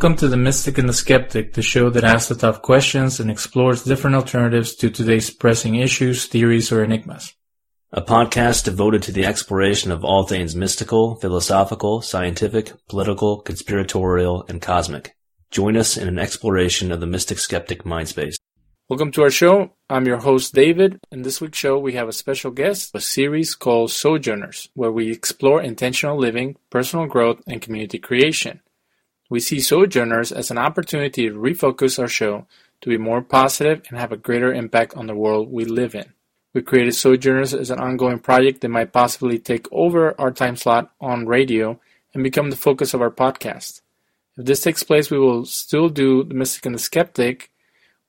Welcome to The Mystic and the Skeptic, the show that asks the tough questions and explores different alternatives to today's pressing issues, theories, or enigmas. A podcast devoted to the exploration of all things mystical, philosophical, scientific, political, conspiratorial, and cosmic. Join us in an exploration of the mystic skeptic mindspace. Welcome to our show. I'm your host, David. In this week's show, we have a special guest, a series called Sojourners, where we explore intentional living, personal growth, and community creation. We see Sojourners as an opportunity to refocus our show to be more positive and have a greater impact on the world we live in. We created Sojourners as an ongoing project that might possibly take over our time slot on radio and become the focus of our podcast. If this takes place, we will still do The Mystic and the Skeptic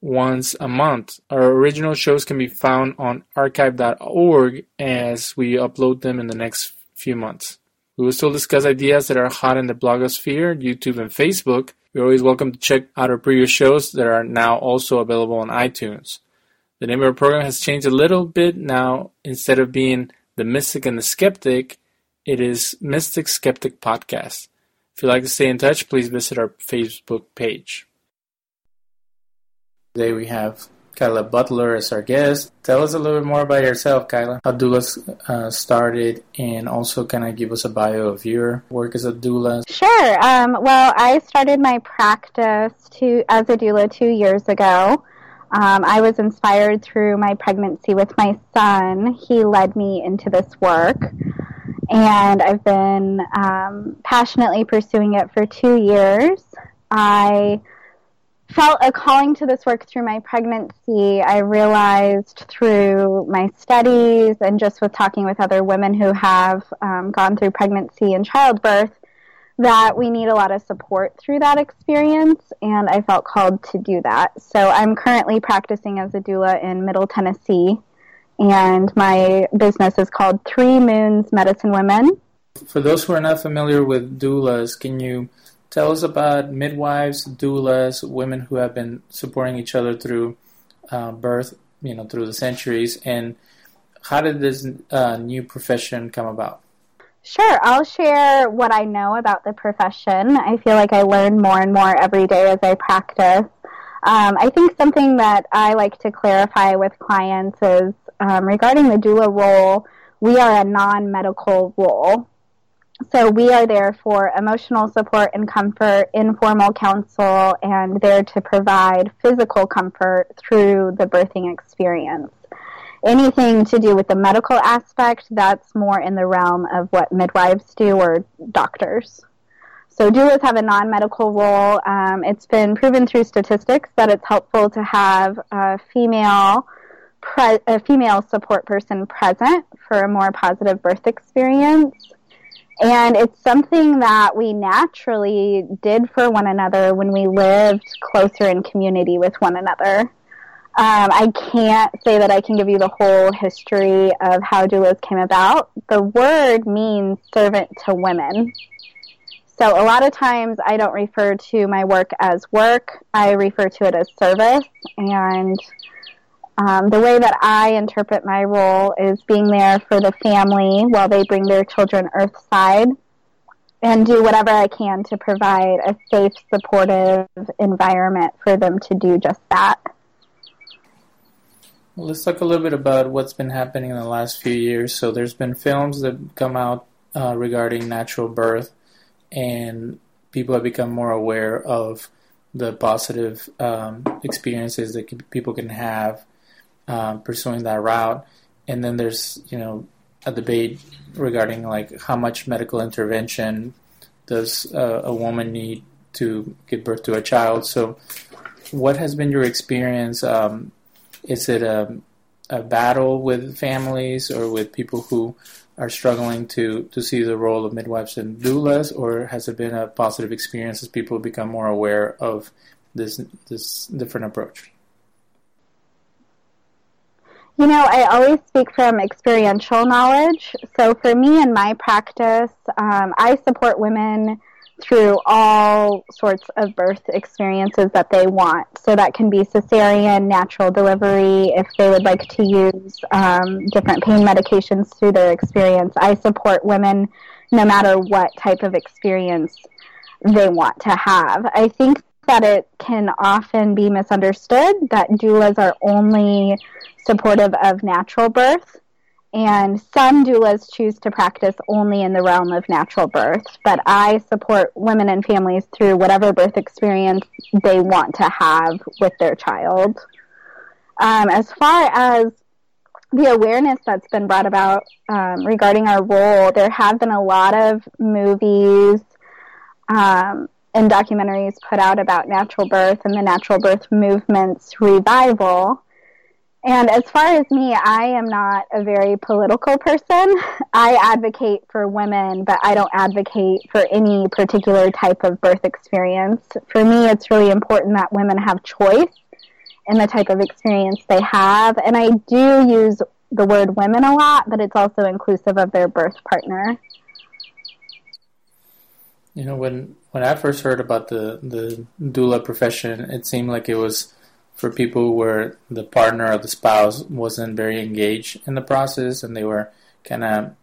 once a month. Our original shows can be found on archive.org as we upload them in the next few months. We will still discuss ideas that are hot in the blogosphere, YouTube, and Facebook. You're always welcome to check out our previous shows that are now also available on iTunes. The name of our program has changed a little bit now. Instead of being The Mystic and the Skeptic, it is Mystic Skeptic Podcast. If you'd like to stay in touch, please visit our Facebook page. Today we have Kyla Butler as our guest. Tell us a little bit more about yourself, Kyla. How doulas uh, started, and also kind of give us a bio of your work as a doula. Sure. Um, well, I started my practice to, as a doula two years ago. Um, I was inspired through my pregnancy with my son. He led me into this work, and I've been um, passionately pursuing it for two years. I felt a calling to this work through my pregnancy. I realized through my studies and just with talking with other women who have um, gone through pregnancy and childbirth that we need a lot of support through that experience, and I felt called to do that. So I'm currently practicing as a doula in Middle Tennessee, and my business is called Three Moons Medicine Women. For those who are not familiar with doulas, can you tell us about midwives, doulas, women who have been supporting each other through uh, birth, you know, through the centuries, and how did this uh, new profession come about? Sure, I'll share what I know about the profession. I feel like I learn more and more every day as I practice. Um, I think something that I like to clarify with clients is um, regarding the doula role, we are a non medical role. So we are there for emotional support and comfort, informal counsel, and there to provide physical comfort through the birthing experience. Anything to do with the medical aspect, that's more in the realm of what midwives do or doctors. So doulas have a non-medical role. Um, it's been proven through statistics that it's helpful to have a female pre- a female support person present for a more positive birth experience. And it's something that we naturally did for one another when we lived closer in community with one another. Um, I can't say that I can give you the whole history of how doulas came about. The word means servant to women. So a lot of times I don't refer to my work as work, I refer to it as service. And um, the way that I interpret my role is being there for the family while they bring their children earthside and do whatever I can to provide a safe, supportive environment for them to do just that. Well, let's talk a little bit about what's been happening in the last few years. So, there's been films that come out uh, regarding natural birth, and people have become more aware of the positive um, experiences that people can have um, pursuing that route. And then there's, you know, a debate regarding like how much medical intervention does uh, a woman need to give birth to a child. So, what has been your experience? Um, is it a, a battle with families or with people who are struggling to, to see the role of midwives and doulas, or has it been a positive experience as people become more aware of this this different approach? You know, I always speak from experiential knowledge. So for me in my practice, um, I support women through all sorts of birth experiences that they want. So that can be cesarean, natural delivery, if they would like to use um, different pain medications through their experience. I support women no matter what type of experience they want to have. I think that it can often be misunderstood that doulas are only supportive of natural birth and some doulas choose to practice only in the realm of natural birth, but I support women and families through whatever birth experience they want to have with their child. Um, as far as the awareness that's been brought about um, regarding our role, there have been a lot of movies um, and documentaries put out about natural birth and the natural birth movement's revival. And as far as me, I am not a very political person. I advocate for women, but I don't advocate for any particular type of birth experience. For me, it's really important that women have choice in the type of experience they have. And I do use the word women a lot, but it's also inclusive of their birth partner. You know, when when I first heard about the the doula profession, it seemed like it was for people where the partner or the spouse wasn't very engaged in the process and they were kind of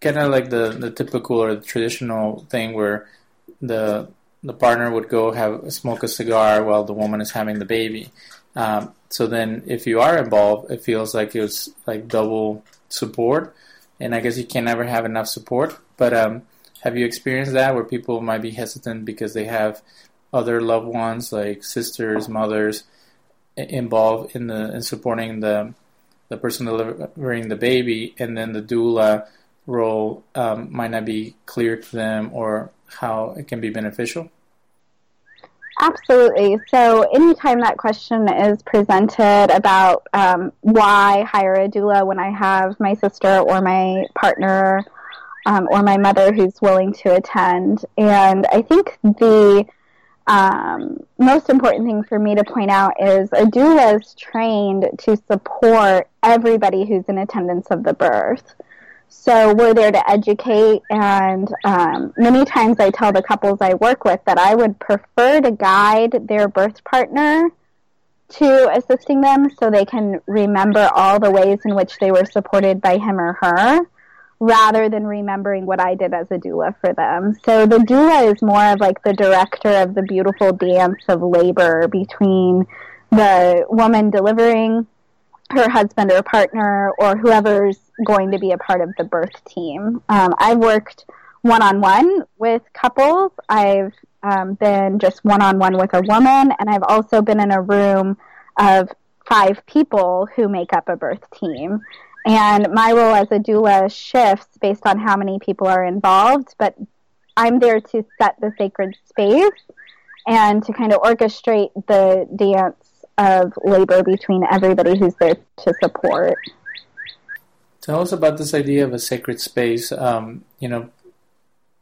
kind of like the, the typical or the traditional thing where the the partner would go have smoke a cigar while the woman is having the baby. Um, so then, if you are involved, it feels like it's like double support, and I guess you can never have enough support. But um, have you experienced that where people might be hesitant because they have other loved ones like sisters, mothers involved in the in supporting the the person delivering the baby, and then the doula role um, might not be clear to them or how it can be beneficial? Absolutely. So, anytime that question is presented about um, why hire a doula when I have my sister or my partner um, or my mother who's willing to attend, and I think the um, most important thing for me to point out is a doula is trained to support everybody who's in attendance of the birth. So we're there to educate, and um, many times I tell the couples I work with that I would prefer to guide their birth partner to assisting them so they can remember all the ways in which they were supported by him or her rather than remembering what I did as a doula for them. So the doula is more of like the director of the beautiful dance of labor between the woman delivering her husband or partner or whoever's going to be a part of the birth team. Um, I've worked one on one with couples. I've um, been just one on one with a woman, and I've also been in a room of five people who make up a birth team. And my role as a doula shifts based on how many people are involved, but I'm there to set the sacred space and to kind of orchestrate the dance of labor between everybody who's there to support. Tell us about this idea of a sacred space. Um, you know,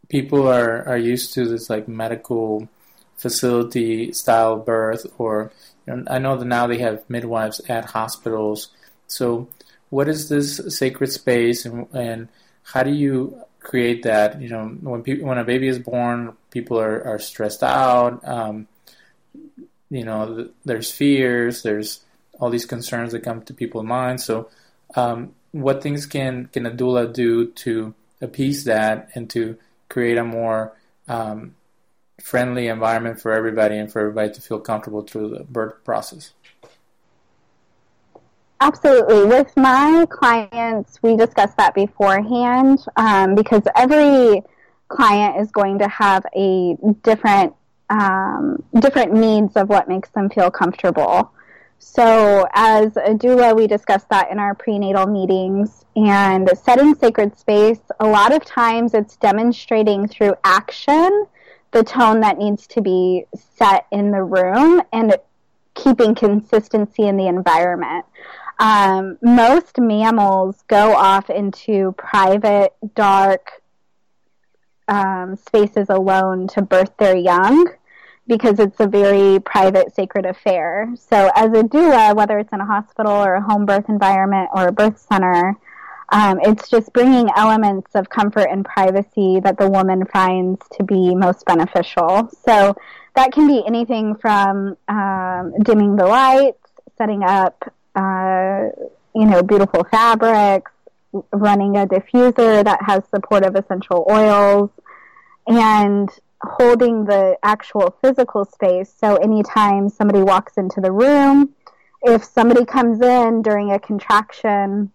people are, are used to this like medical facility style birth, or you know, I know that now they have midwives at hospitals. So, what is this sacred space and, and how do you create that? You know when people when a baby is born people are, are stressed out um, you know there's fears there's all these concerns that come to people's minds so um, what things can can a doula do to appease that and to create a more um, friendly environment for everybody and for everybody to feel comfortable through the birth process Absolutely. With my clients, we discuss that beforehand um, because every client is going to have a different um, different needs of what makes them feel comfortable. So, as a doula, we discuss that in our prenatal meetings and setting sacred space. A lot of times, it's demonstrating through action the tone that needs to be set in the room and keeping consistency in the environment. Um, most mammals go off into private, dark um, spaces alone to birth their young because it's a very private, sacred affair. So, as a doula, whether it's in a hospital or a home birth environment or a birth center, um, it's just bringing elements of comfort and privacy that the woman finds to be most beneficial. So, that can be anything from um, dimming the lights, setting up, uh, you know, beautiful fabrics, running a diffuser that has supportive essential oils, and holding the actual physical space. So anytime somebody walks into the room, if somebody comes in during a contraction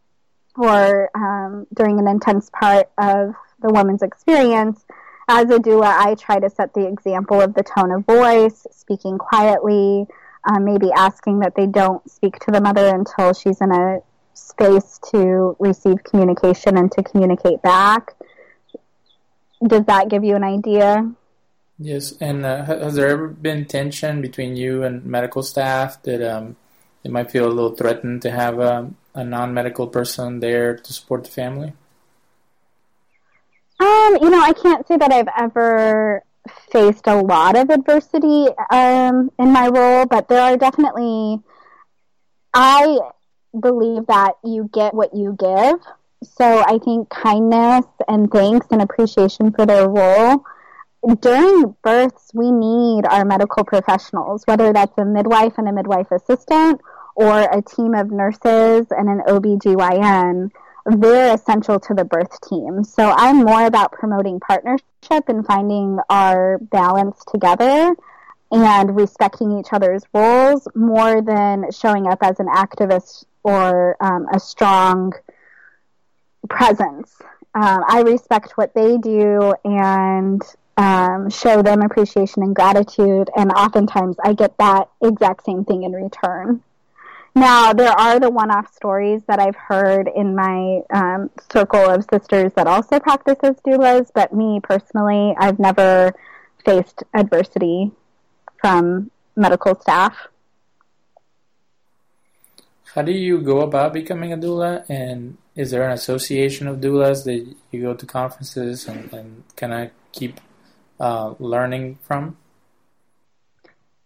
or um, during an intense part of the woman's experience, as a doula, I try to set the example of the tone of voice, speaking quietly, um, maybe asking that they don't speak to the mother until she's in a space to receive communication and to communicate back. Does that give you an idea? Yes, and uh, has there ever been tension between you and medical staff that um, they might feel a little threatened to have a, a non-medical person there to support the family? Um, you know, I can't say that I've ever faced a lot of adversity um, in my role, but there are definitely. I believe that you get what you give. So I think kindness and thanks and appreciation for their role during births, we need our medical professionals, whether that's a midwife and a midwife assistant or a team of nurses and an OBGYN. They're essential to the birth team. So I'm more about promoting partnership and finding our balance together and respecting each other's roles more than showing up as an activist or um, a strong presence. Um, I respect what they do and um, show them appreciation and gratitude, and oftentimes I get that exact same thing in return. Now, there are the one off stories that I've heard in my um, circle of sisters that also practice as doulas, but me personally, I've never faced adversity from medical staff. How do you go about becoming a doula? And is there an association of doulas that you go to conferences and, and kind of keep uh, learning from?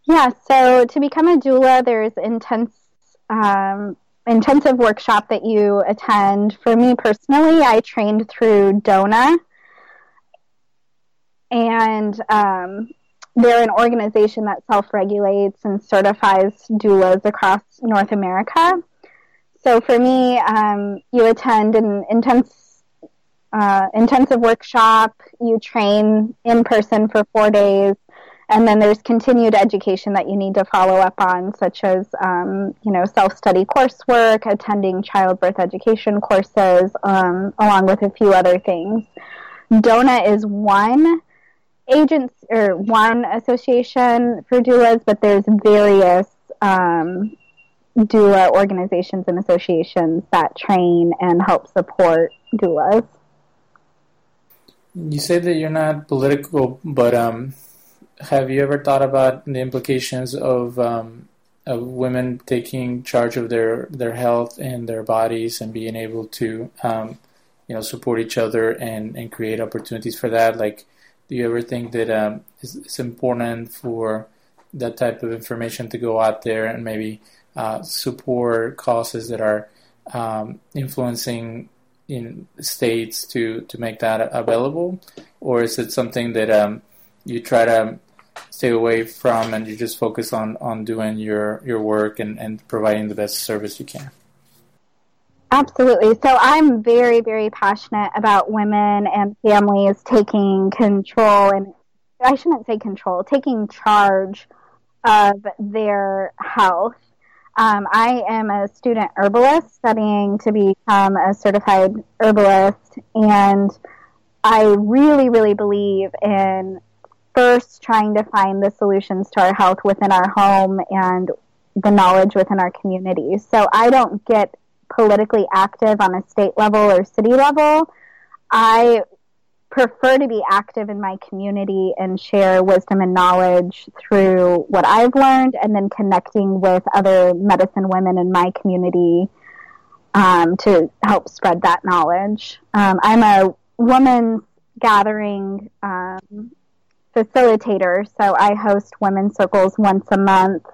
Yeah, so to become a doula, there's intense um, intensive workshop that you attend. For me personally, I trained through DONA, and um, they're an organization that self-regulates and certifies doulas across North America. So for me, um, you attend an intense uh, intensive workshop. You train in person for four days, and then there's continued education that you need to follow up on, such as um, you know self-study coursework, attending childbirth education courses, um, along with a few other things. DONA is one agents or one association for doulas, but there's various um, doula organizations and associations that train and help support doulas. You say that you're not political, but um, have you ever thought about the implications of um, of women taking charge of their their health and their bodies and being able to um, you know support each other and and create opportunities for that? Like, do you ever think that um, it's, it's important for that type of information to go out there and maybe uh, support causes that are um, influencing in states to to make that available, or is it something that um, you try to stay away from and you just focus on on doing your your work and and providing the best service you can? Absolutely. So I'm very very passionate about women and families taking control and I shouldn't say control, taking charge of their health um, I am a student herbalist studying to become a certified herbalist, and I really, really believe in first trying to find the solutions to our health within our home and the knowledge within our community. So I don't get politically active on a state level or city level. I prefer to be active in my community and share wisdom and knowledge through what I've learned and then connecting with other medicine women in my community um, to help spread that knowledge. Um, I'm a women's gathering um, facilitator, so I host women's circles once a month.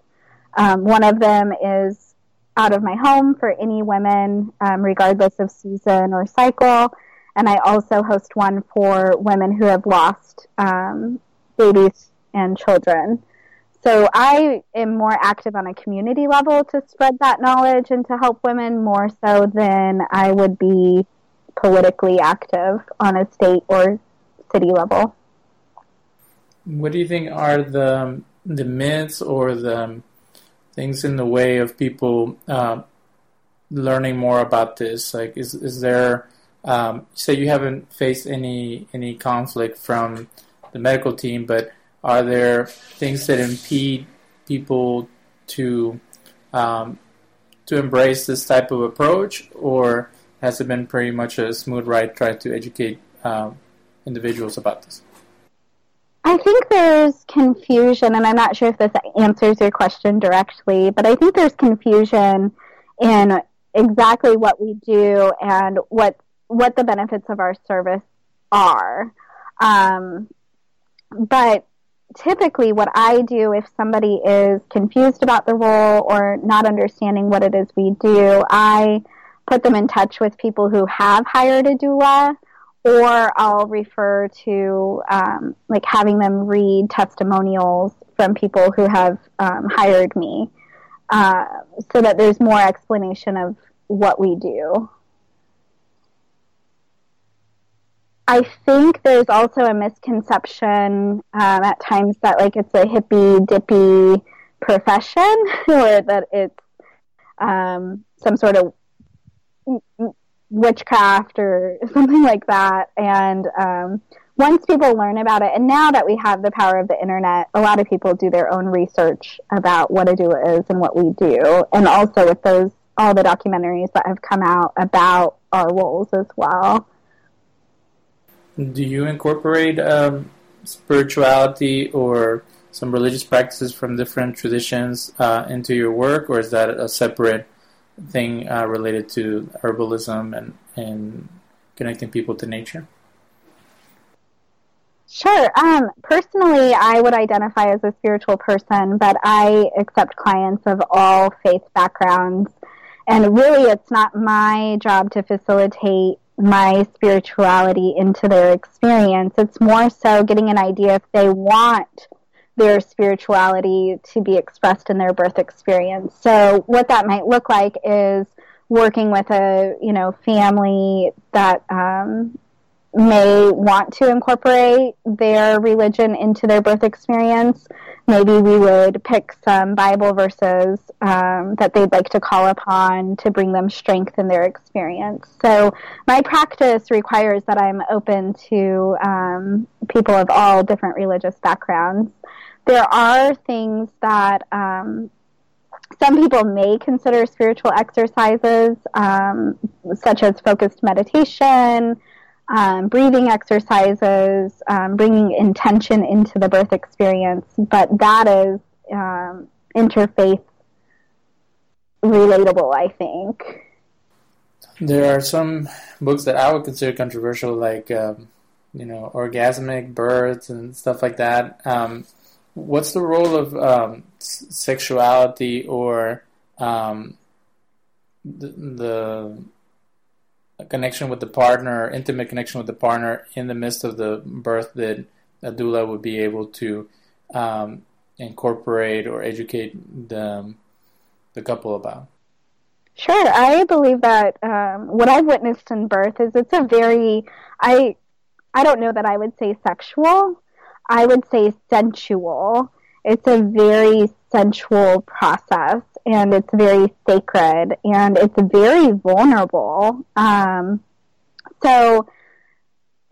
Um, one of them is out of my home for any women, um, regardless of season or cycle. And I also host one for women who have lost um, babies and children. So I am more active on a community level to spread that knowledge and to help women more so than I would be politically active on a state or city level. What do you think are the the myths or the things in the way of people uh, learning more about this? Like, is is there? Um, say you haven't faced any any conflict from the medical team, but are there things that impede people to um, to embrace this type of approach, or has it been pretty much a smooth ride trying to educate um, individuals about this? I think there's confusion, and I'm not sure if this answers your question directly, but I think there's confusion in exactly what we do and what what the benefits of our service are. Um, but typically, what I do if somebody is confused about the role or not understanding what it is we do, I put them in touch with people who have hired a doula or I'll refer to um, like having them read testimonials from people who have um, hired me, uh, so that there's more explanation of what we do. I think there's also a misconception um, at times that like it's a hippy dippy profession, or that it's um, some sort of witchcraft or something like that. And um, once people learn about it, and now that we have the power of the internet, a lot of people do their own research about what a doula is and what we do, and also with those all the documentaries that have come out about our roles as well. Do you incorporate um, spirituality or some religious practices from different traditions uh, into your work, or is that a separate thing uh, related to herbalism and, and connecting people to nature? Sure. Um, personally, I would identify as a spiritual person, but I accept clients of all faith backgrounds. And really, it's not my job to facilitate my spirituality into their experience. It's more so getting an idea if they want their spirituality to be expressed in their birth experience. So what that might look like is working with a you know family that um, may want to incorporate their religion into their birth experience. Maybe we would pick some Bible verses um, that they'd like to call upon to bring them strength in their experience. So my practice requires that I'm open to um, people of all different religious backgrounds there are things that um, some people may consider spiritual exercises, um, such as focused meditation, um, breathing exercises, um, bringing intention into the birth experience, but that is um, interfaith relatable, I think. There are some books that I would consider controversial, like um, you know, orgasmic births and stuff like that. Um, what's the role of um, sexuality or um, the, the, connection with the partner, intimate connection with the partner in the midst of the birth that a doula would be able to um, incorporate or educate the, the couple about? Sure, I believe that um, what I've witnessed in birth is it's a very I I don't know that I would say sexual, I would say sensual. It's a very sensual process and it's very sacred and it's very vulnerable. Um, so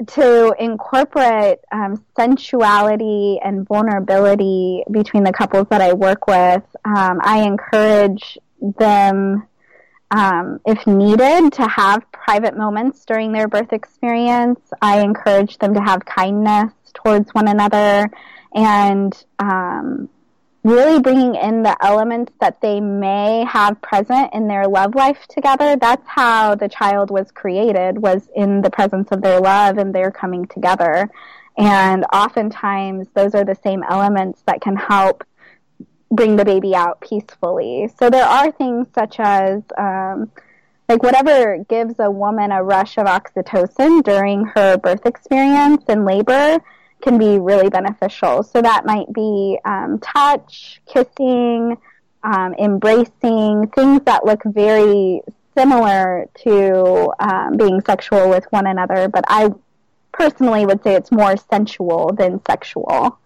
to incorporate um, sensuality and vulnerability between the couples that I work with, um, I encourage them um, if needed, to have private moments during their birth experience. I encourage them to have kindness towards one another and um, really bringing in the elements that they may have present in their love life together. That's how the child was created, was in the presence of their love and their coming together. And oftentimes, those are the same elements that can help bring the baby out peacefully. So there are things such as, um, like whatever gives a woman a rush of oxytocin during her birth experience and labor can be really beneficial. So that might be um, touch, kissing, um, embracing, things that look very similar to um, being sexual with one another, but I personally would say it's more sensual than sexual.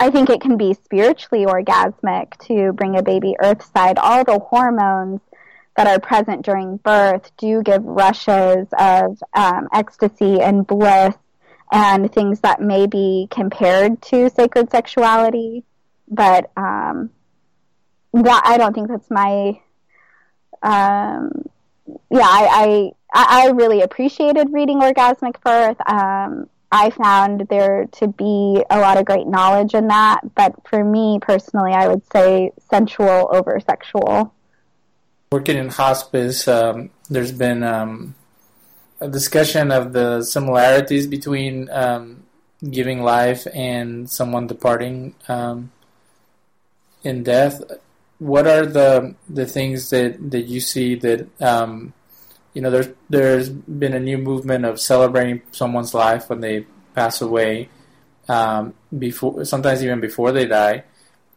I think it can be spiritually orgasmic to bring a baby earthside. All the hormones that are present during birth do give rushes of um, ecstasy and bliss and things that may be compared to sacred sexuality. But um, that I don't think that's my. Um, yeah, I, I I really appreciated reading Orgasmic Birth. Um, I found there to be a lot of great knowledge in that, but for me personally, I would say sensual over sexual. Working in hospice, um, there's been um, a discussion of the similarities between um, giving life and someone departing um, in death. What are the the things that, that you see that um, you know? There's there's been a new movement of celebrating someone's life when they pass away, um, before sometimes even before they die,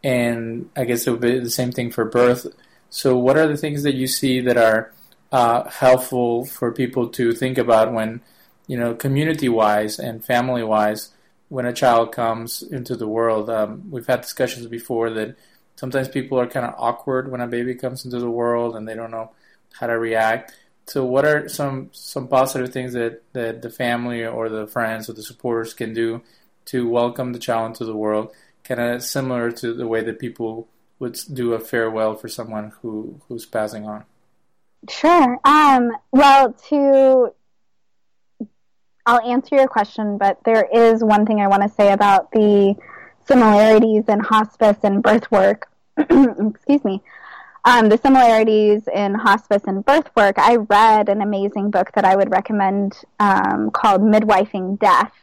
and I guess it would be the same thing for birth so, what are the things that you see that are uh, helpful for people to think about when, you know, community-wise and family-wise, when a child comes into the world? Um, we've had discussions before that sometimes people are kind of awkward when a baby comes into the world and they don't know how to react. So, what are some some positive things that, that the family or the friends or the supporters can do to welcome the child into the world? Kind of similar to the way that people would do a farewell for someone who who's passing on? Sure. Um, well, to I'll answer your question, but there is one thing I want to say about the similarities in hospice and birth work. Excuse me. Um, the similarities in hospice and birth work. I read an amazing book that I would recommend um, called Midwifing Death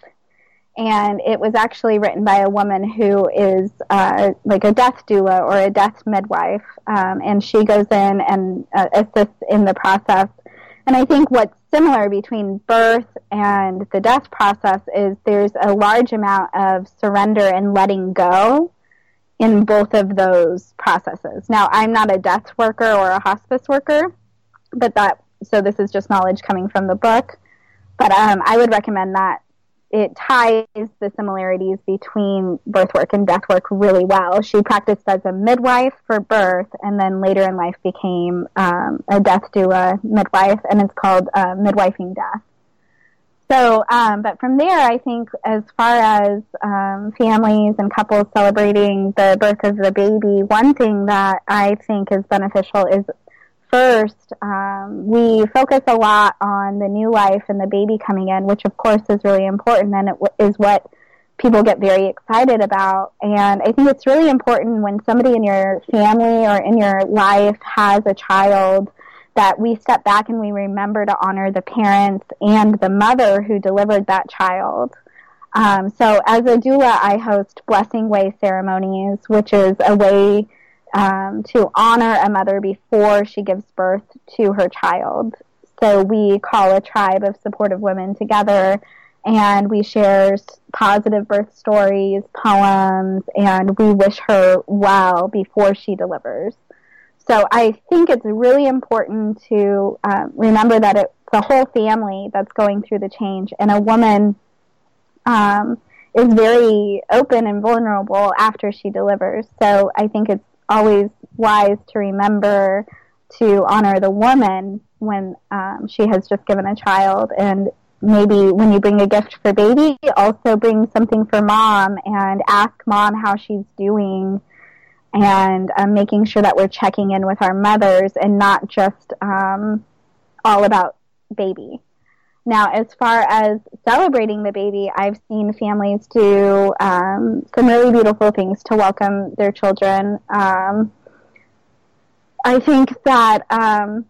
and it was actually written by a woman who is uh, like a death doula or a death midwife, um, and she goes in and uh, assists in the process. And I think what's similar between birth and the death process is there's a large amount of surrender and letting go in both of those processes. Now, I'm not a death worker or a hospice worker, but that so this is just knowledge coming from the book. But um, I would recommend that it ties the similarities between birth work and death work really well. She practiced as a midwife for birth, and then later in life became um, a death doula midwife, and it's called uh, midwifing death. So, um, but from there, I think as far as um, families and couples celebrating the birth of the baby, one thing that I think is beneficial is first, um, we focus a lot on the new life and the baby coming in, which of course is really important and it w- is what people get very excited about. And I think it's really important when somebody in your family or in your life has a child that we step back and we remember to honor the parents and the mother who delivered that child. Um, so as a doula, I host blessing way ceremonies, which is a way um, to honor a mother before she gives birth to her child. So we call a tribe of supportive women together and we share positive birth stories, poems, and we wish her well before she delivers. So I think it's really important to um, remember that it's the whole family that's going through the change, and a woman um, is very open and vulnerable after she delivers. So I think it's always wise to remember to honor the woman when um, she has just given a child and maybe when you bring a gift for baby also bring something for mom and ask mom how she's doing and um, making sure that we're checking in with our mothers and not just um, all about baby. Now, as far as celebrating the baby, I've seen families do um, some really beautiful things to welcome their children. Um, I think that um,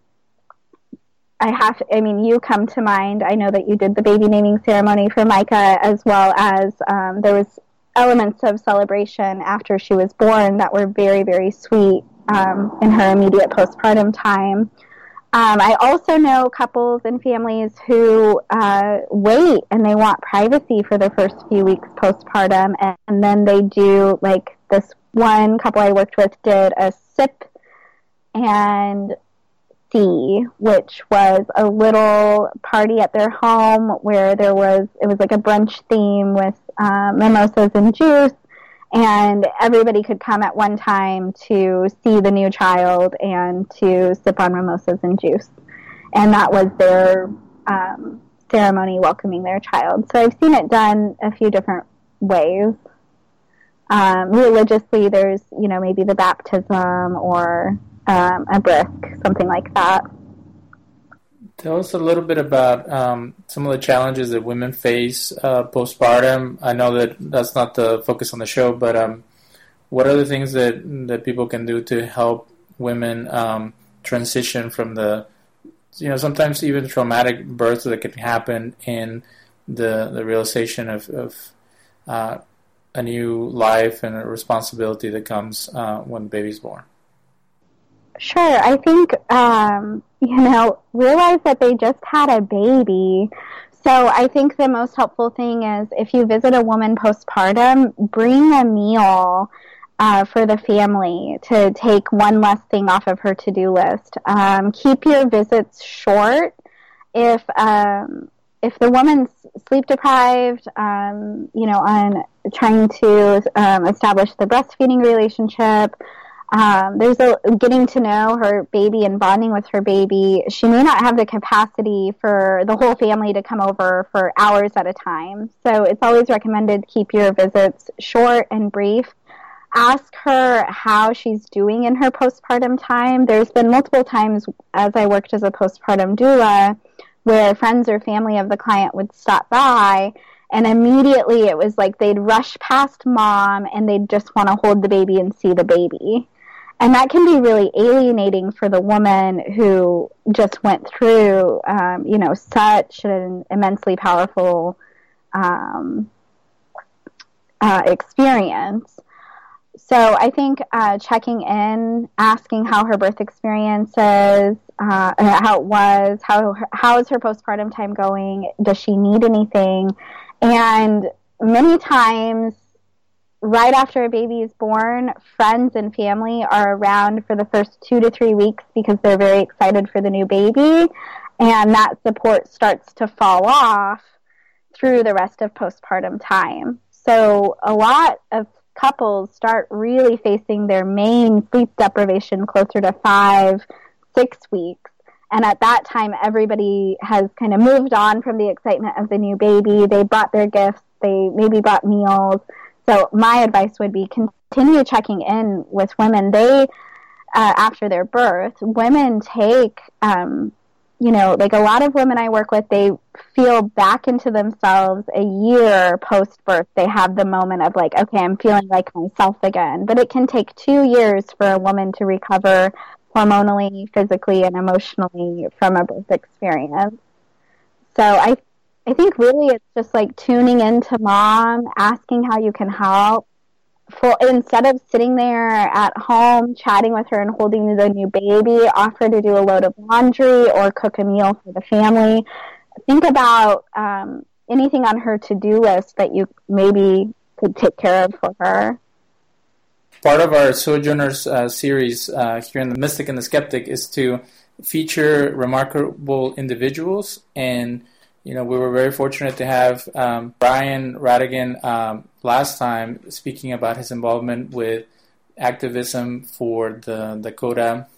I have. To, I mean, you come to mind. I know that you did the baby naming ceremony for Micah, as well as um, there was elements of celebration after she was born that were very, very sweet um, in her immediate postpartum time. Um, I also know couples and families who uh, wait and they want privacy for the first few weeks postpartum, and, and then they do like this one couple I worked with did a sip and see, which was a little party at their home where there was it was like a brunch theme with uh, mimosas and juice, and everybody could come at one time to see the new child and to sip on mimosas and juice. And that was their um, ceremony welcoming their child. So I've seen it done a few different ways. Um, religiously, there's, you know, maybe the baptism or um, a bris, something like that. Tell us a little bit about um, some of the challenges that women face uh, postpartum. I know that that's not the focus on the show, but um, what are the things that that people can do to help women um, transition from the, you know, sometimes even traumatic births that can happen in the the realization of, of uh, a new life and a responsibility that comes uh, when the baby's born. Sure. I think, um, you know, realize that they just had a baby. So I think the most helpful thing is if you visit a woman postpartum, bring a meal uh, for the family to take one less thing off of her to do list. Um, keep your visits short. If um, if the woman's sleep deprived, um, you know, on trying to um, establish the breastfeeding relationship, um, there's a getting to know her baby and bonding with her baby. She may not have the capacity for the whole family to come over for hours at a time. So it's always recommended keep your visits short and brief. Ask her how she's doing in her postpartum time. There's been multiple times as I worked as a postpartum doula where friends or family of the client would stop by and immediately it was like they'd rush past mom and they'd just want to hold the baby and see the baby and that can be really alienating for the woman who just went through, um, you know, such an immensely powerful um, uh, experience. So I think uh, checking in, asking how her birth experience is, uh, how it was, how how is her postpartum time going? Does she need anything? And many times right after a baby is born, friends and family are around for the first two to three weeks because they're very excited for the new baby. And that support starts to fall off through the rest of postpartum time. So a lot of couples start really facing their main sleep deprivation closer to five, six weeks. And at that time, everybody has kind of moved on from the excitement of the new baby. They brought their gifts. They maybe brought meals so my advice would be continue checking in with women. They, uh, after their birth, women take, um, you know, like a lot of women I work with, they feel back into themselves a year post birth. They have the moment of like, okay, I'm feeling like myself again. But it can take two years for a woman to recover hormonally, physically, and emotionally from a birth experience. So I I think really it's just like tuning into mom, asking how you can help. For instead of sitting there at home chatting with her and holding the new baby, offer to do a load of laundry or cook a meal for the family. Think about um, anything on her to-do list that you maybe could take care of for her. Part of our Sojourners uh, series uh, here in the Mystic and the Skeptic is to feature remarkable individuals and you know, we were very fortunate to have um, Brian Radigan um, last time speaking about his involvement with activism for the Dakota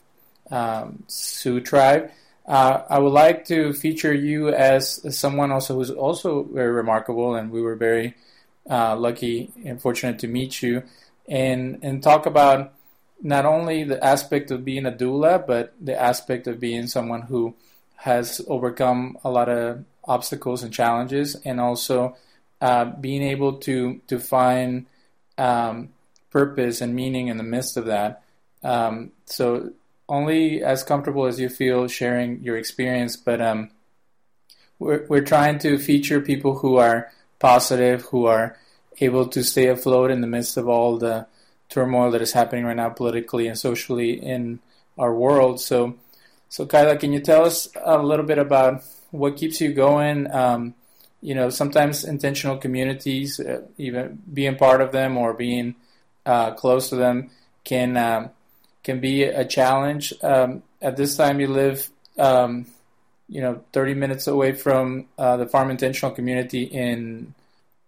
um, Sioux tribe. Uh, I would like to feature you as someone also who's also very remarkable, and we were very uh, lucky and fortunate to meet you, and and talk about not only the aspect of being a doula, but the aspect of being someone who has overcome a lot of obstacles and challenges, and also uh, being able to to find um, purpose and meaning in the midst of that. Um, so only as comfortable as you feel sharing your experience, but um, we're we're trying to feature people who are positive, who are able to stay afloat in the midst of all the turmoil that is happening right now politically and socially in our world. So, so Kyla, can you tell us a little bit about what keeps you going? Um, you know, sometimes intentional communities, uh, even being part of them or being uh, close to them, can um, can be a challenge. Um, at this time, you live, um, you know, 30 minutes away from uh, the farm intentional community in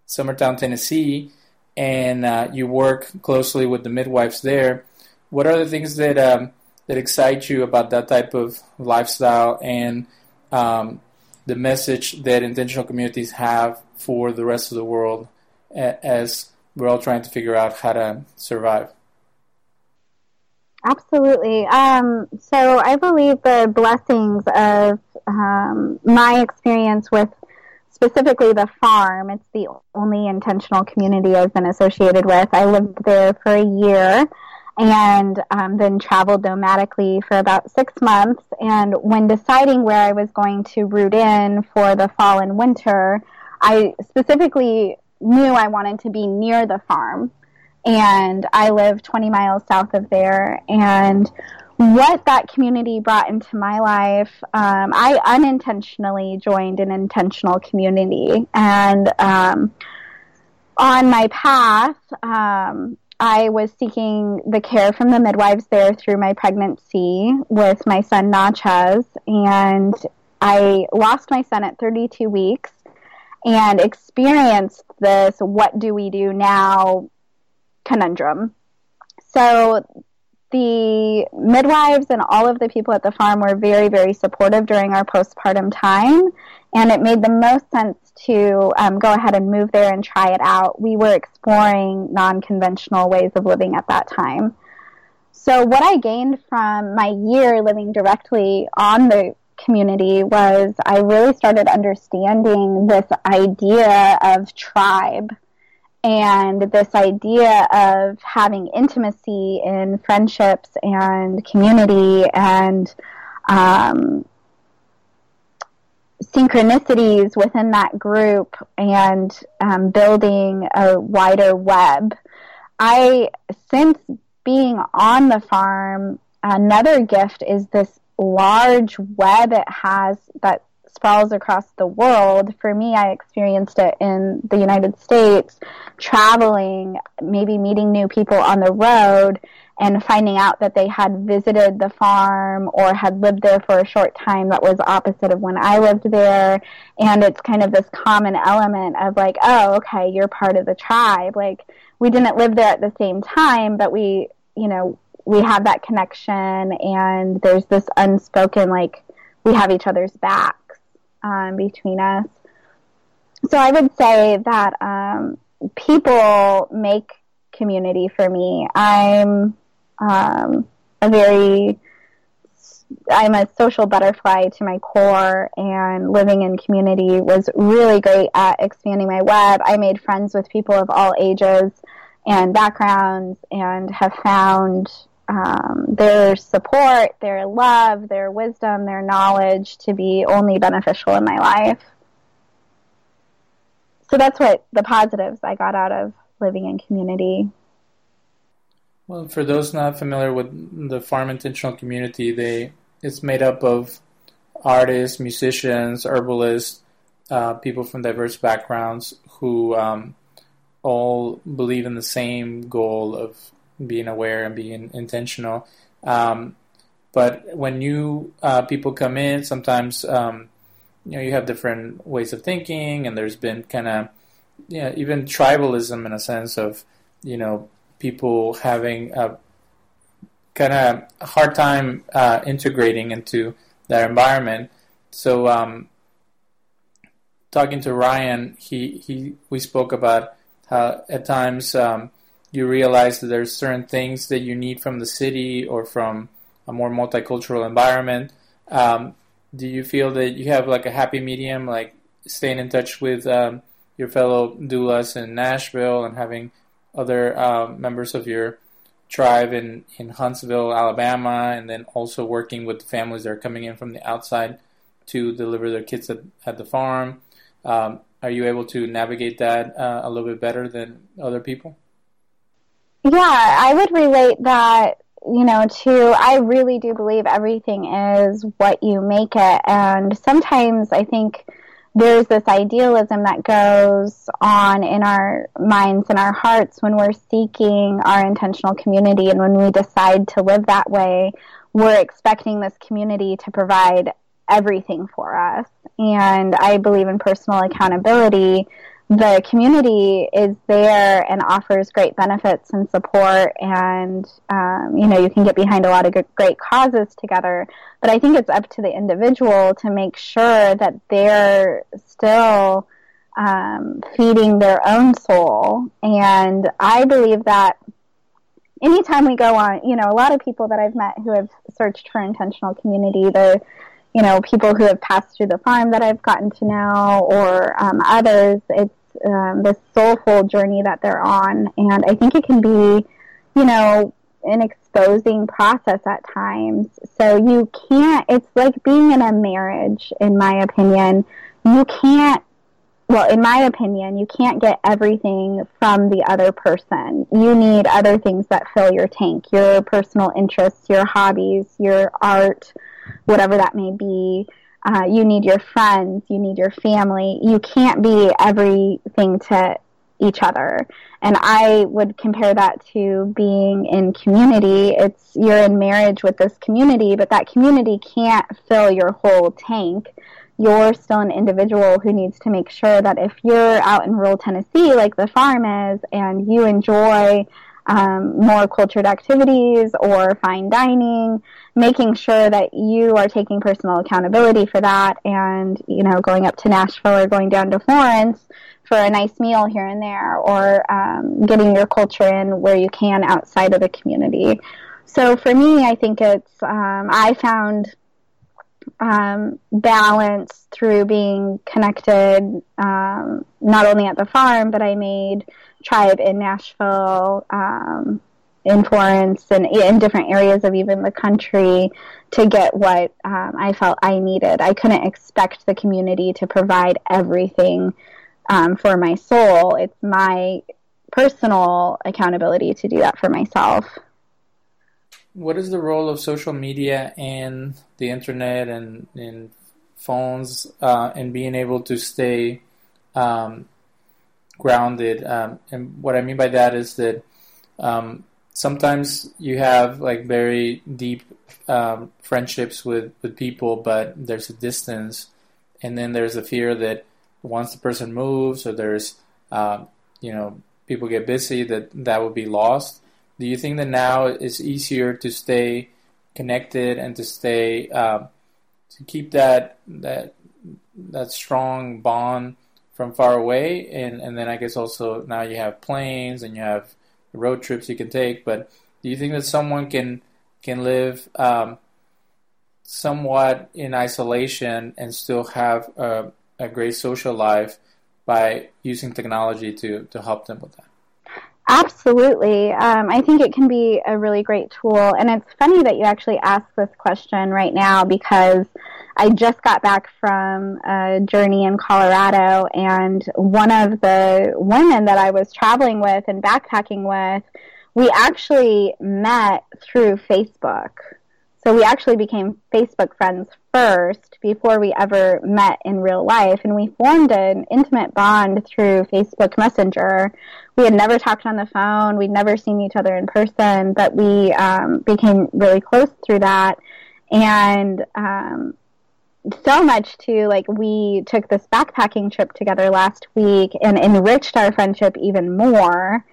Summertown, Tennessee, and uh, you work closely with the midwives there. What are the things that um, that excite you about that type of lifestyle and um, the message that intentional communities have for the rest of the world as we're all trying to figure out how to survive? Absolutely. Um, so I believe the blessings of um, my experience with specifically the farm. It's the only intentional community I've been associated with. I lived there for a year and um, then traveled nomadically for about six months. And when deciding where I was going to root in for the fall and winter, I specifically knew I wanted to be near the farm. And I live 20 miles south of there. And what that community brought into my life, um, I unintentionally joined an intentional community. And um, on my path, um, I was seeking the care from the midwives there through my pregnancy with my son Nachas. And I lost my son at 32 weeks and experienced this what do we do now conundrum. So the midwives and all of the people at the farm were very, very supportive during our postpartum time, and it made the most sense to um, go ahead and move there and try it out. We were exploring non conventional ways of living at that time. So, what I gained from my year living directly on the community was I really started understanding this idea of tribe and this idea of having intimacy in friendships and community and um, synchronicities within that group and um, building a wider web. I, since being on the farm, another gift is this large web it has that sprawls across the world. For me, I experienced it in the United States, traveling, maybe meeting new people on the road, and finding out that they had visited the farm or had lived there for a short time that was opposite of when I lived there. And it's kind of this common element of like, oh, okay, you're part of the tribe. Like, we didn't live there at the same time, but we, you know, we have that connection and there's this unspoken, like, we have each other's backs um, between us. So I would say that um, people make community for me. I'm um, a very I'm a social butterfly to my core, and living in community was really great at expanding my web. I made friends with people of all ages and backgrounds, and have found um, their support, their love, their wisdom, their knowledge to be only beneficial in my life. So that's what the positives I got out of living in community. Well, for those not familiar with the farm intentional community, they it's made up of artists, musicians, herbalists, uh, people from diverse backgrounds who um, all believe in the same goal of being aware and being intentional. Um, but when new uh, people come in, sometimes um, you know you have different ways of thinking, and there's been kind of know, even tribalism in a sense of you know people having a kind of hard time uh, integrating into their environment. So, um, talking to Ryan, he, he we spoke about how at times um, you realize that there's certain things that you need from the city or from a more multicultural environment. Um, do you feel that you have like a happy medium, like staying in touch with um, your fellow doulas in Nashville and having other uh, members of your tribe in, in Huntsville, Alabama, and then also working with the families that are coming in from the outside to deliver their kids at, at the farm. Um, are you able to navigate that uh, a little bit better than other people? Yeah, I would relate that, you know, to I really do believe everything is what you make it. And sometimes I think there's this idealism that goes on in our minds and our hearts when we're seeking our intentional community and when we decide to live that way we're expecting this community to provide everything for us. And i believe in personal accountability the community is there and offers great benefits and support and um, you know you can get behind a lot of great causes together but i think it's up to the individual to make sure that they're still um, feeding their own soul and i believe that anytime we go on you know a lot of people that i've met who have searched for intentional community they're you know, people who have passed through the farm that I've gotten to know, or um, others. It's um, this soulful journey that they're on, and I think it can be, you know, an exposing process at times. So you can't. It's like being in a marriage, in my opinion. You can't. Well, in my opinion, you can't get everything from the other person. You need other things that fill your tank, your personal interests, your hobbies, your art whatever that may be. Uh, you need your friends, you need your family. You can't be everything to each other. And I would compare that to being in community. It's you're in marriage with this community, but that community can't fill your whole tank. You're still an individual who needs to make sure that if you're out in rural Tennessee, like the farm is, and you enjoy um, more cultured activities or fine dining, making sure that you are taking personal accountability for that and, you know, going up to Nashville or going down to Florence for a nice meal here and there or um, getting your culture in where you can outside of the community. So for me, I think it's, um, I found um, balance through being connected, um, not only at the farm, but I made tribe in Nashville, um, in Florence, and in different areas of even the country to get what um, I felt I needed. I couldn't expect the community to provide everything um, for my soul. It's my personal accountability to do that for myself. What is the role of social media and the internet and, and phones uh, and being able to stay um, grounded. Um, and what I mean by that is that um, sometimes you have like very deep um, friendships with, with people, but there's a distance, and then there's a fear that once the person moves or there's uh, you know people get busy that that will be lost. Do you think that now it's easier to stay connected and to stay uh, to keep that that that strong bond from far away, and and then I guess also now you have planes and you have road trips you can take. But do you think that someone can can live um, somewhat in isolation and still have a, a great social life by using technology to to help them with that? Absolutely. Um, I think it can be a really great tool. And it's funny that you actually asked this question right now because I just got back from a journey in Colorado, and one of the women that I was traveling with and backpacking with, we actually met through Facebook. So we actually became Facebook friends first before we ever met in real life. And we formed an intimate bond through Facebook Messenger. We had never talked on the phone, we'd never seen each other in person, but we um, became really close through that. And um, so much to like we took this backpacking trip together last week and enriched our friendship even more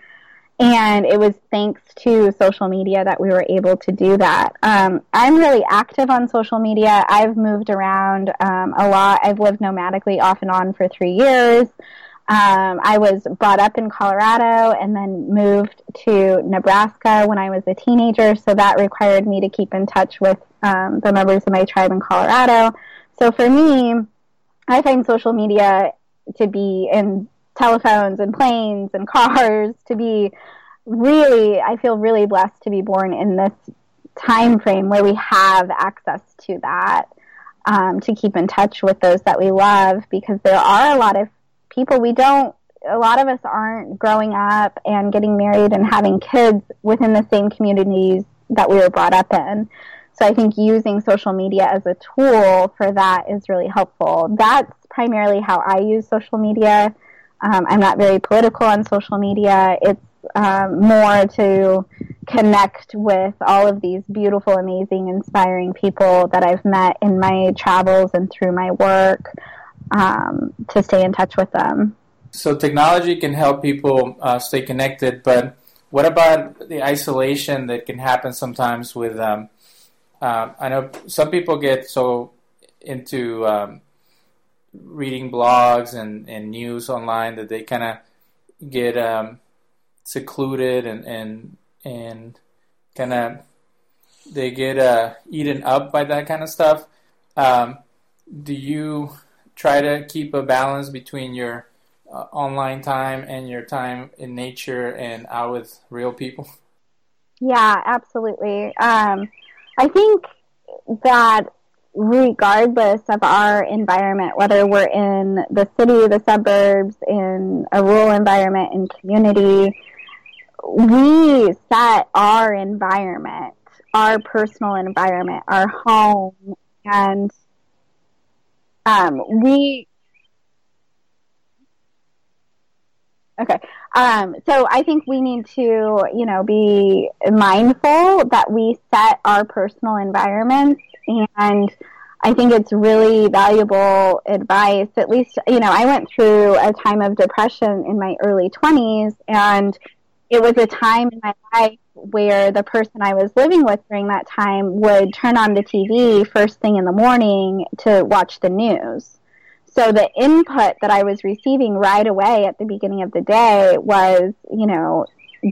and it was thanks to social media that we were able to do that. Um, i'm really active on social media. I've moved around um, a lot. I've lived nomadically off and on for three years. Um, I was brought up in Colorado and then moved to Nebraska when I was a teenager, so that required me to keep in touch with um, the members of my tribe in Colorado. So for me, I find social media to be in telephones and planes and cars to be really I feel really blessed to be born in this time frame where we have access to that um, to keep in touch with those that we love because there are a lot of people we don't a lot of us aren't growing up and getting married and having kids within the same communities that we were brought up in. So I think using social media as a tool for that is really helpful. That's primarily how I use social media. Um, I'm not very political on social media. It's um, more to connect with all of these beautiful, amazing, inspiring people that I've met in my travels and through my work um, to stay in touch with them. So technology can help people uh, stay connected, but what about the isolation that can happen sometimes with? Um, uh, I know some people get so into um, reading blogs and, and news online that they kind of get um, secluded and and and kind of they get uh, eaten up by that kind of stuff. Um, do you try to keep a balance between your uh, online time and your time in nature and out with real people? Yeah, absolutely. Um, I think that regardless of our environment, whether we're in the city, the suburbs, in a rural environment, in community, we set our environment, our personal environment, our home, and um, we. Okay. Um, so I think we need to, you know, be mindful that we set our personal environments and I think it's really valuable advice. At least, you know, I went through a time of depression in my early 20s, and it was a time in my life where the person I was living with during that time would turn on the TV first thing in the morning to watch the news. So the input that I was receiving right away at the beginning of the day was, you know,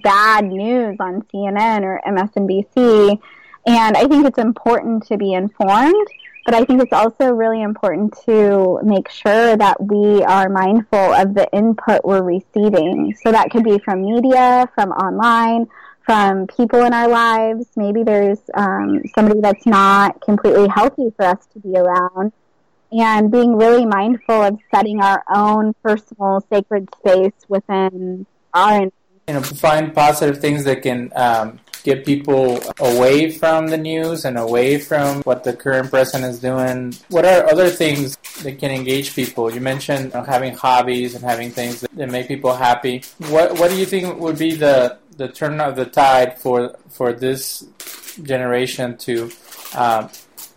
bad news on CNN or MSNBC. And I think it's important to be informed, but I think it's also really important to make sure that we are mindful of the input we're receiving. So that could be from media, from online, from people in our lives. Maybe there's um, somebody that's not completely healthy for us to be around. And being really mindful of setting our own personal sacred space within our. You know, find positive things that can um, get people away from the news and away from what the current president is doing? What are other things that can engage people? You mentioned you know, having hobbies and having things that, make people happy. What What do you think would be the the turn of the tide for for this generation to um,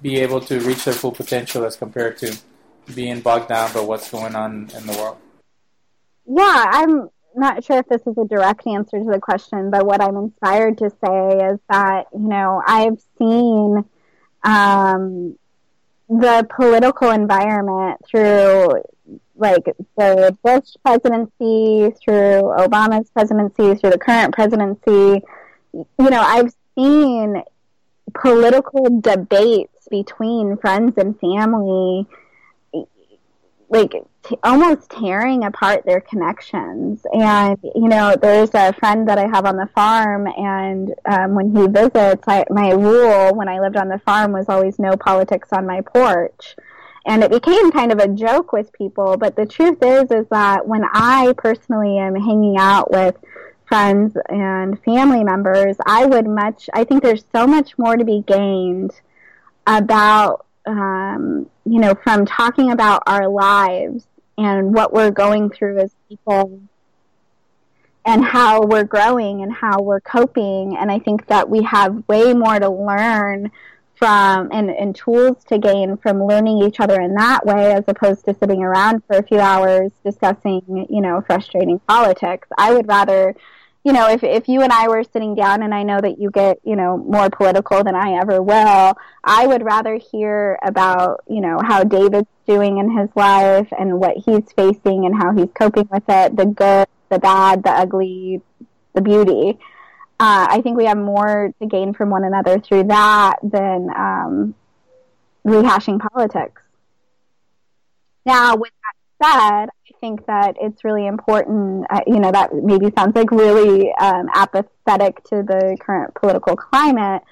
be able to reach their full potential as compared to being bogged down by what's going on in the world? Yeah, I'm not sure if this is a direct answer to the question, but what I'm inspired to say is that, you know, I've seen um, the political environment through like the Bush presidency, through Obama's presidency, through the current presidency. You know, I've seen political debates between friends and family like t- almost tearing apart their connections. And you know, there's a friend that I have on the farm, and um, when he visits, I, my rule when I lived on the farm was always no politics on my porch. And it became kind of a joke with people, but the truth is, is that when I personally am hanging out with friends and family members, I would much, I think there's so much more to be gained about um, you know, from talking about our lives and what we're going through as people and how we're growing and how we're coping. And I think that we have way more to learn from and, and tools to gain from learning each other in that way as opposed to sitting around for a few hours discussing, you know, frustrating politics. I would rather you know, if if you and I were sitting down, and I know that you get, you know, more political than I ever will, I would rather hear about, you know, how David's doing in his life and what he's facing and how he's coping with it, the good, the bad, the ugly, the beauty. Uh, I think we have more to gain from one another through that than um, rehashing politics. Now, with that said, think that it's really important. Uh, you know, that maybe sounds like really um, apathetic to the current political climate.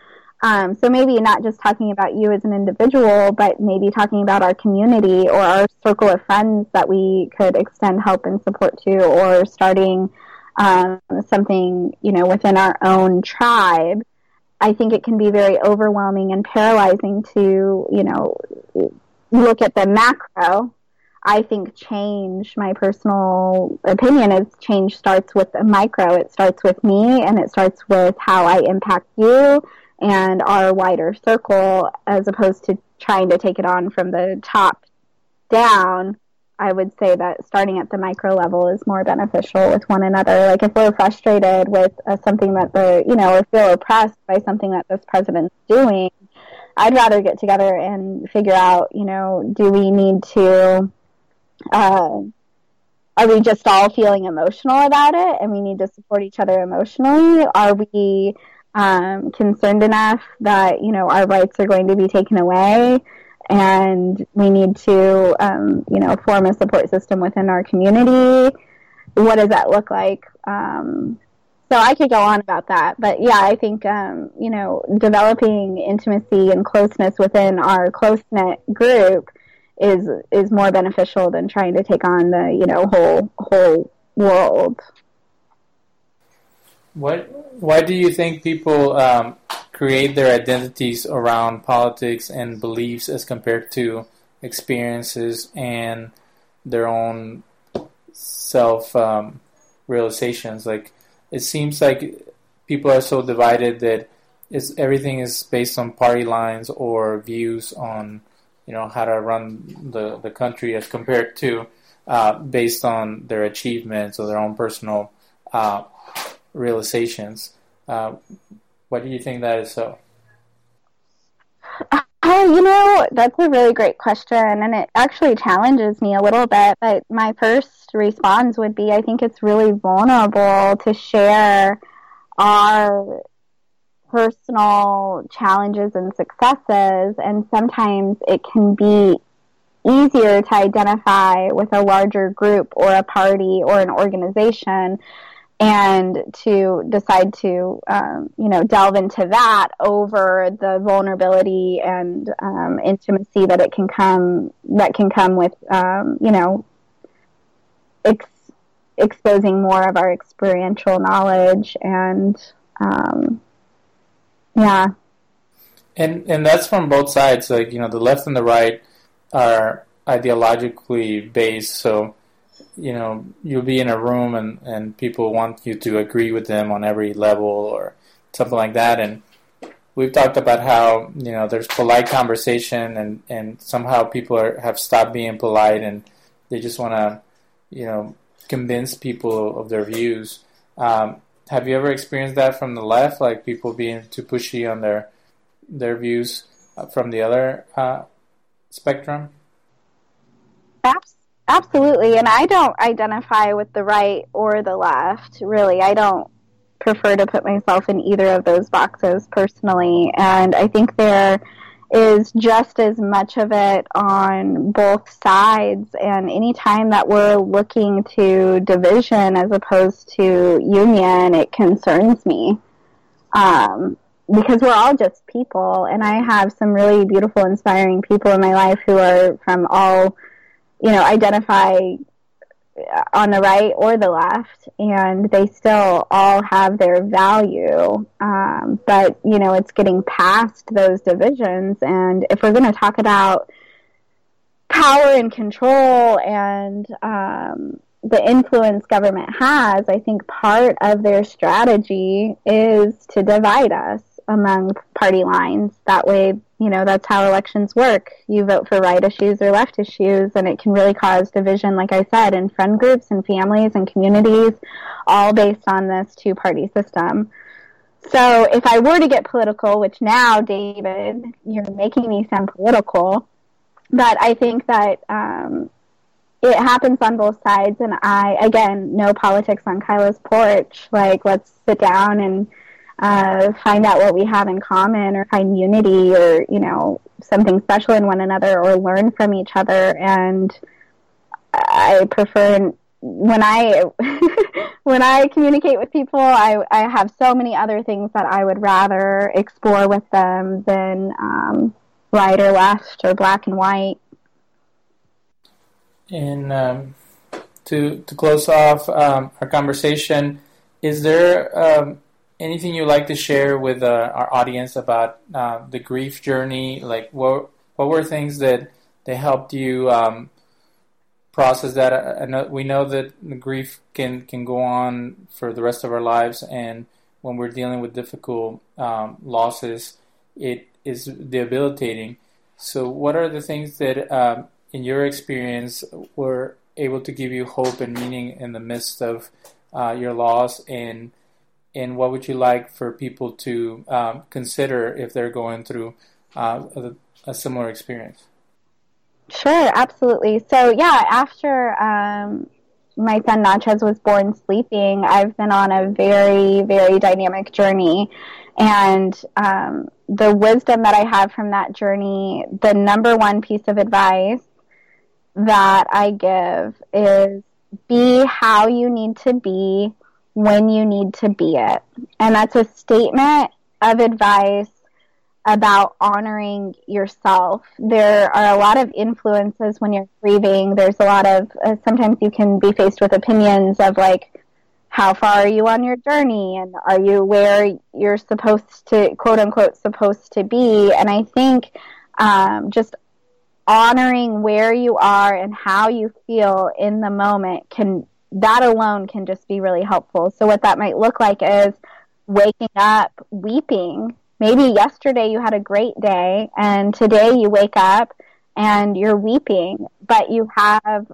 Um, so maybe not just talking about you as an individual, but maybe talking about our community or our circle of friends that we could extend help and support to, or starting um, something, you know, within our own tribe. I think it can be very overwhelming and paralyzing to, you know, look at the macro I think change, my personal opinion is change starts with the micro. It starts with me and it starts with how I impact you and our wider circle as opposed to trying to take it on from the top down. I would say that starting at the micro level is more beneficial with one another. Like if we're frustrated with uh, something that the, you know, or feel oppressed by something that this president's doing, I'd rather get together and figure out, you know, do we need to uh, are we just all feeling emotional about it and we need to support each other emotionally? Are we um, concerned enough that, you know, our rights are going to be taken away and we need to, um, you know, form a support system within our community? What does that look like? Um, so I could go on about that, but yeah, I think um, you know developing intimacy and closeness within our close knit group is is more beneficial than trying to take on the you know whole whole world. What? Why do you think people um, create their identities around politics and beliefs as compared to experiences and their own self um, realizations? Like it seems like people are so divided that it's, everything is based on party lines or views on you know how to run the the country as compared to uh, based on their achievements or their own personal uh, realizations. Uh, why do you think that is so? Uh, you know, that's a really great question, and it actually challenges me a little bit. But my first response would be I think it's really vulnerable to share our personal challenges and successes, and sometimes it can be easier to identify with a larger group or a party or an organization and to decide to um, you know delve into that over the vulnerability and um, intimacy that it can come that can come with um, you know ex- exposing more of our experiential knowledge and um, yeah. And and that's from both sides. Like you know, the left and the right are ideologically based. So you know, you'll be in a room and and people want you to agree with them on every level or something like that. And we've talked about how you know there's polite conversation and and somehow people are, have stopped being polite and they just want to you know convince people of their views. Um, have you ever experienced that from the left, like people being too pushy on their their views uh, from the other uh, spectrum? Absolutely, and I don't identify with the right or the left. Really, I don't prefer to put myself in either of those boxes personally, and I think they're is just as much of it on both sides. And anytime that we're looking to division as opposed to union, it concerns me. Um, because we're all just people, and I have some really beautiful, inspiring people in my life who are from all, you know, identify on the right or the left, and they still all have their value. Um, but you know, it's getting past those divisions, and if we're going to talk about power and control and um, the influence government has, I think part of their strategy is to divide us. Among party lines. That way, you know, that's how elections work. You vote for right issues or left issues, and it can really cause division, like I said, in friend groups and families and communities, all based on this two party system. So if I were to get political, which now, David, you're making me sound political, but I think that um, it happens on both sides. And I, again, no politics on Kyla's porch. Like, let's sit down and uh, find out what we have in common or find unity or, you know, something special in one another or learn from each other. And I prefer when I when I communicate with people, I I have so many other things that I would rather explore with them than um, right or left or black and white. And um, to to close off um, our conversation, is there um, anything you'd like to share with uh, our audience about uh, the grief journey? Like, what what were things that that helped you um, process that? I know, we know that grief can can go on for the rest of our lives, and when we're dealing with difficult um, losses, it is debilitating. So, what are the things that um, in your experience, were able to give you hope and meaning in the midst of uh, your loss, and and what would you like for people to um, consider if they're going through uh, a, a, similar experience? Sure, absolutely. So yeah, after um, my son Natchez was born sleeping, I've been on a very very dynamic journey, and um, the wisdom that I have from that journey, the number one piece of advice that I give is be how you need to be when you need to be it. And that's a statement of advice about honoring yourself. There are a lot of influences when you're grieving. There's a lot of, uh, sometimes you can be faced with opinions of like, how far are you on your journey and are you where you're supposed to, quote unquote, supposed to be? And I think um, just honoring where you are and how you feel in the moment can that alone can just be really helpful. So what that might look like is waking up weeping. Maybe yesterday you had a great day and today you wake up and you're weeping, but you have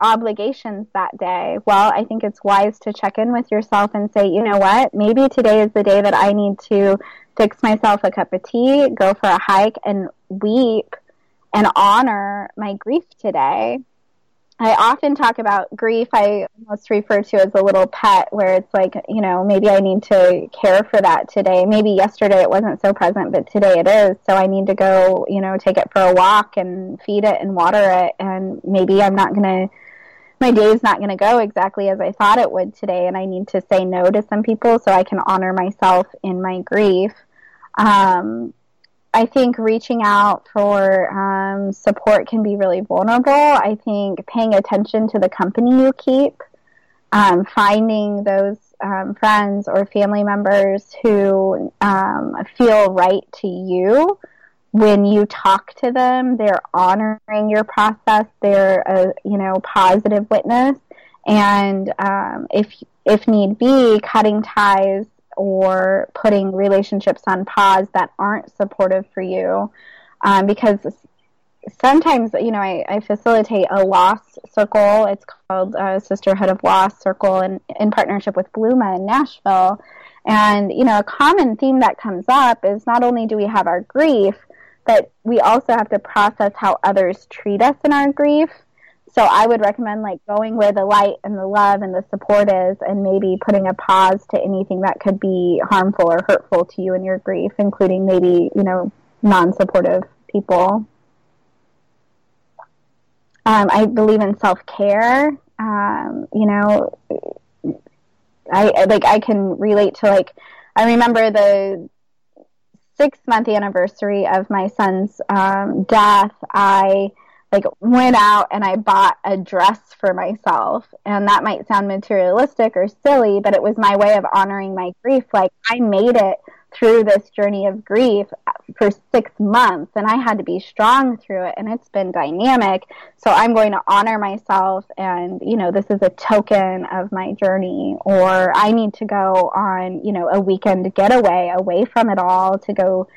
obligations that day. Well, I think it's wise to check in with yourself and say, you know what? Maybe today is the day that I need to fix myself a cup of tea, go for a hike and weep and honor my grief today. I often talk about grief. I almost refer to as a little pet, where it's like, you know, maybe I need to care for that today. Maybe yesterday it wasn't so present, but today it is. So I need to go, you know, take it for a walk and feed it and water it. And maybe I'm not going to, my day is not going to go exactly as I thought it would today. And I need to say no to some people so I can honor myself in my grief. Um, I think reaching out for um, support can be really vulnerable. I think paying attention to the company you keep, um, finding those um, friends or family members who um, feel right to you when you talk to them, they're honoring your process. They're a you know positive witness, and um, if if need be, cutting ties or putting relationships on pause that aren't supportive for you. Um, because sometimes, you know, I, I, facilitate a loss circle. It's called uh, Sisterhood of Loss Circle in, in partnership with Bluma in Nashville. And, you know, a common theme that comes up is not only do we have our grief, but we also have to process how others treat us in our grief so I would recommend like going where the light and the love and the support is and maybe putting a pause to anything that could be harmful or hurtful to you in your grief, including maybe, you know, non-supportive people. Um, I believe in self-care. Um, you know, I like I can relate to like I remember the six month anniversary of my son's um, death. I like went out and I bought a dress for myself. And that might sound materialistic or silly, but it was my way of honoring my grief. Like I made it through this journey of grief for six months and I had to be strong through it and it's been dynamic. So I'm going to honor myself and, you know, this is a token of my journey or I need to go on, you know, a weekend getaway away from it all to go,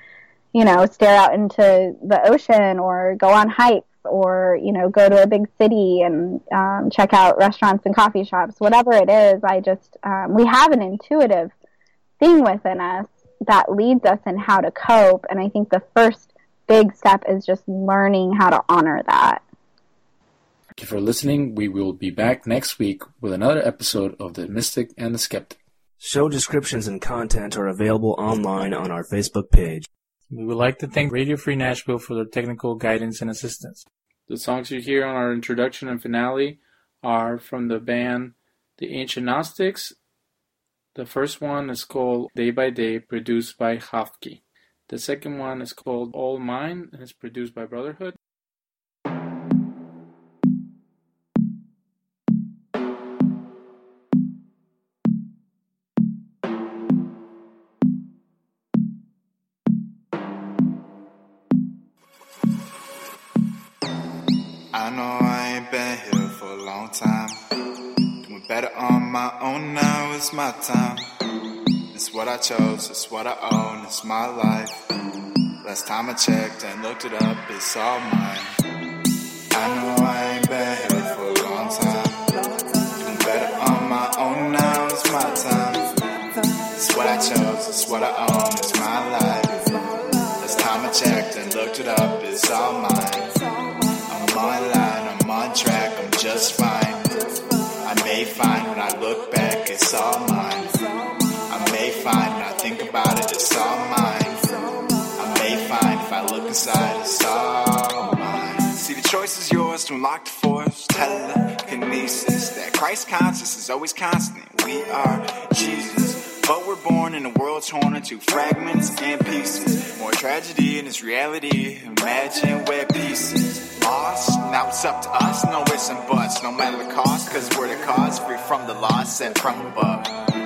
you know, stare out into the ocean or go on hikes or, you know, go to a big city and um, check out restaurants and coffee shops, whatever it is. I just, um, we have an intuitive thing within us that leads us in how to cope. And I think the first big step is just learning how to honor that. Thank you for listening. We will be back next week with another episode of The Mystic and the Skeptic. Show descriptions and content are available online on our Facebook page. We would like to thank Radio Free Nashville for their technical guidance and assistance. The songs you hear on our introduction and finale are from the band The Ancient Gnostics the first one is called Day by Day, produced by Hafki. The second one is called All Mine, and it's produced by Brotherhood. Better on my own now, it's my time. It's what I chose, it's what I own, it's my life. Last time I checked and looked it up, it's all mine. I know I ain't been here for a long time. Better on my own now, it's my time. It's what I chose, it's what I own, it's my life. Last time I checked and looked it up, it's all mine. I'm online, I'm on track, I'm just fine. It's all mine. I may find when I think about it, it's all mine. I may find if I look inside, it's all mine. See, the choice is yours to unlock the force, telekinesis. That Christ conscious is always constant. We are Jesus. But we're born in a world torn into fragments and pieces. More tragedy in this reality. Imagine where pieces Now it's up to us. No ifs and buts, no matter the cost. Cause we're the cause, free from the loss, sent from above.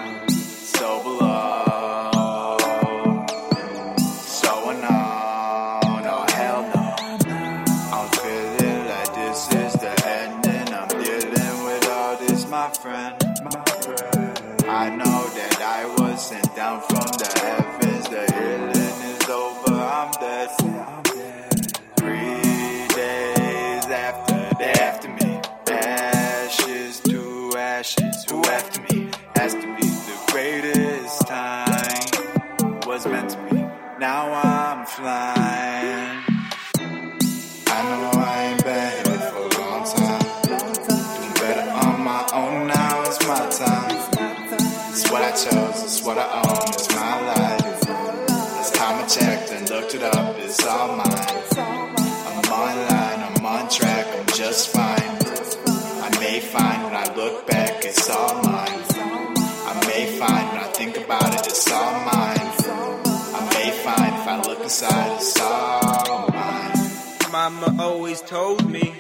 Now I'm flying. I know I ain't been here for a long time. Doing better on my own now. It's my time. It's what I chose, it's what I own, it's my life. Inside, it's mine. Mama always told me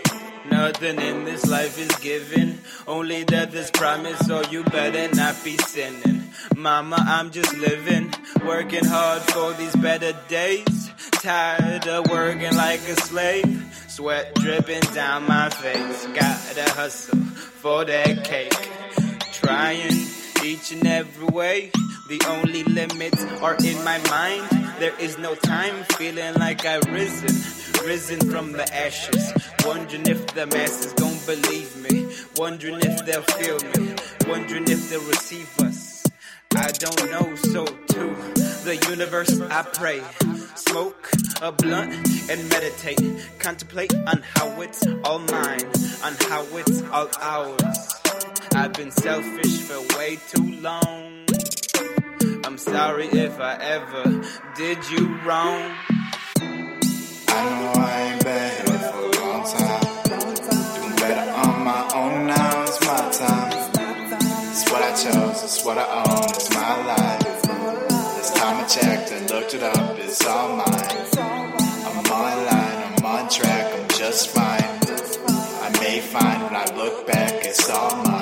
nothing in this life is given, only that there's promise, so you better not be sinning. Mama, I'm just living, working hard for these better days. Tired of working like a slave, sweat dripping down my face. Gotta hustle for that cake, trying each and every way. The only limits are in my mind. There is no time feeling like I've risen, risen from the ashes. Wondering if the masses gon' believe me. Wondering if they'll feel me. Wondering if they'll receive us. I don't know, so too. the universe I pray. Smoke a blunt and meditate. Contemplate on how it's all mine, on how it's all ours. I've been selfish for way too long. I'm sorry if I ever did you wrong. I know I ain't been here for a long time. Doing better on my own now, it's my time. It's what I chose, it's what I own, it's my life. This time I checked and looked it up, it's all mine. I'm on line, I'm on track, I'm just fine. I may find when I look back, it's all mine.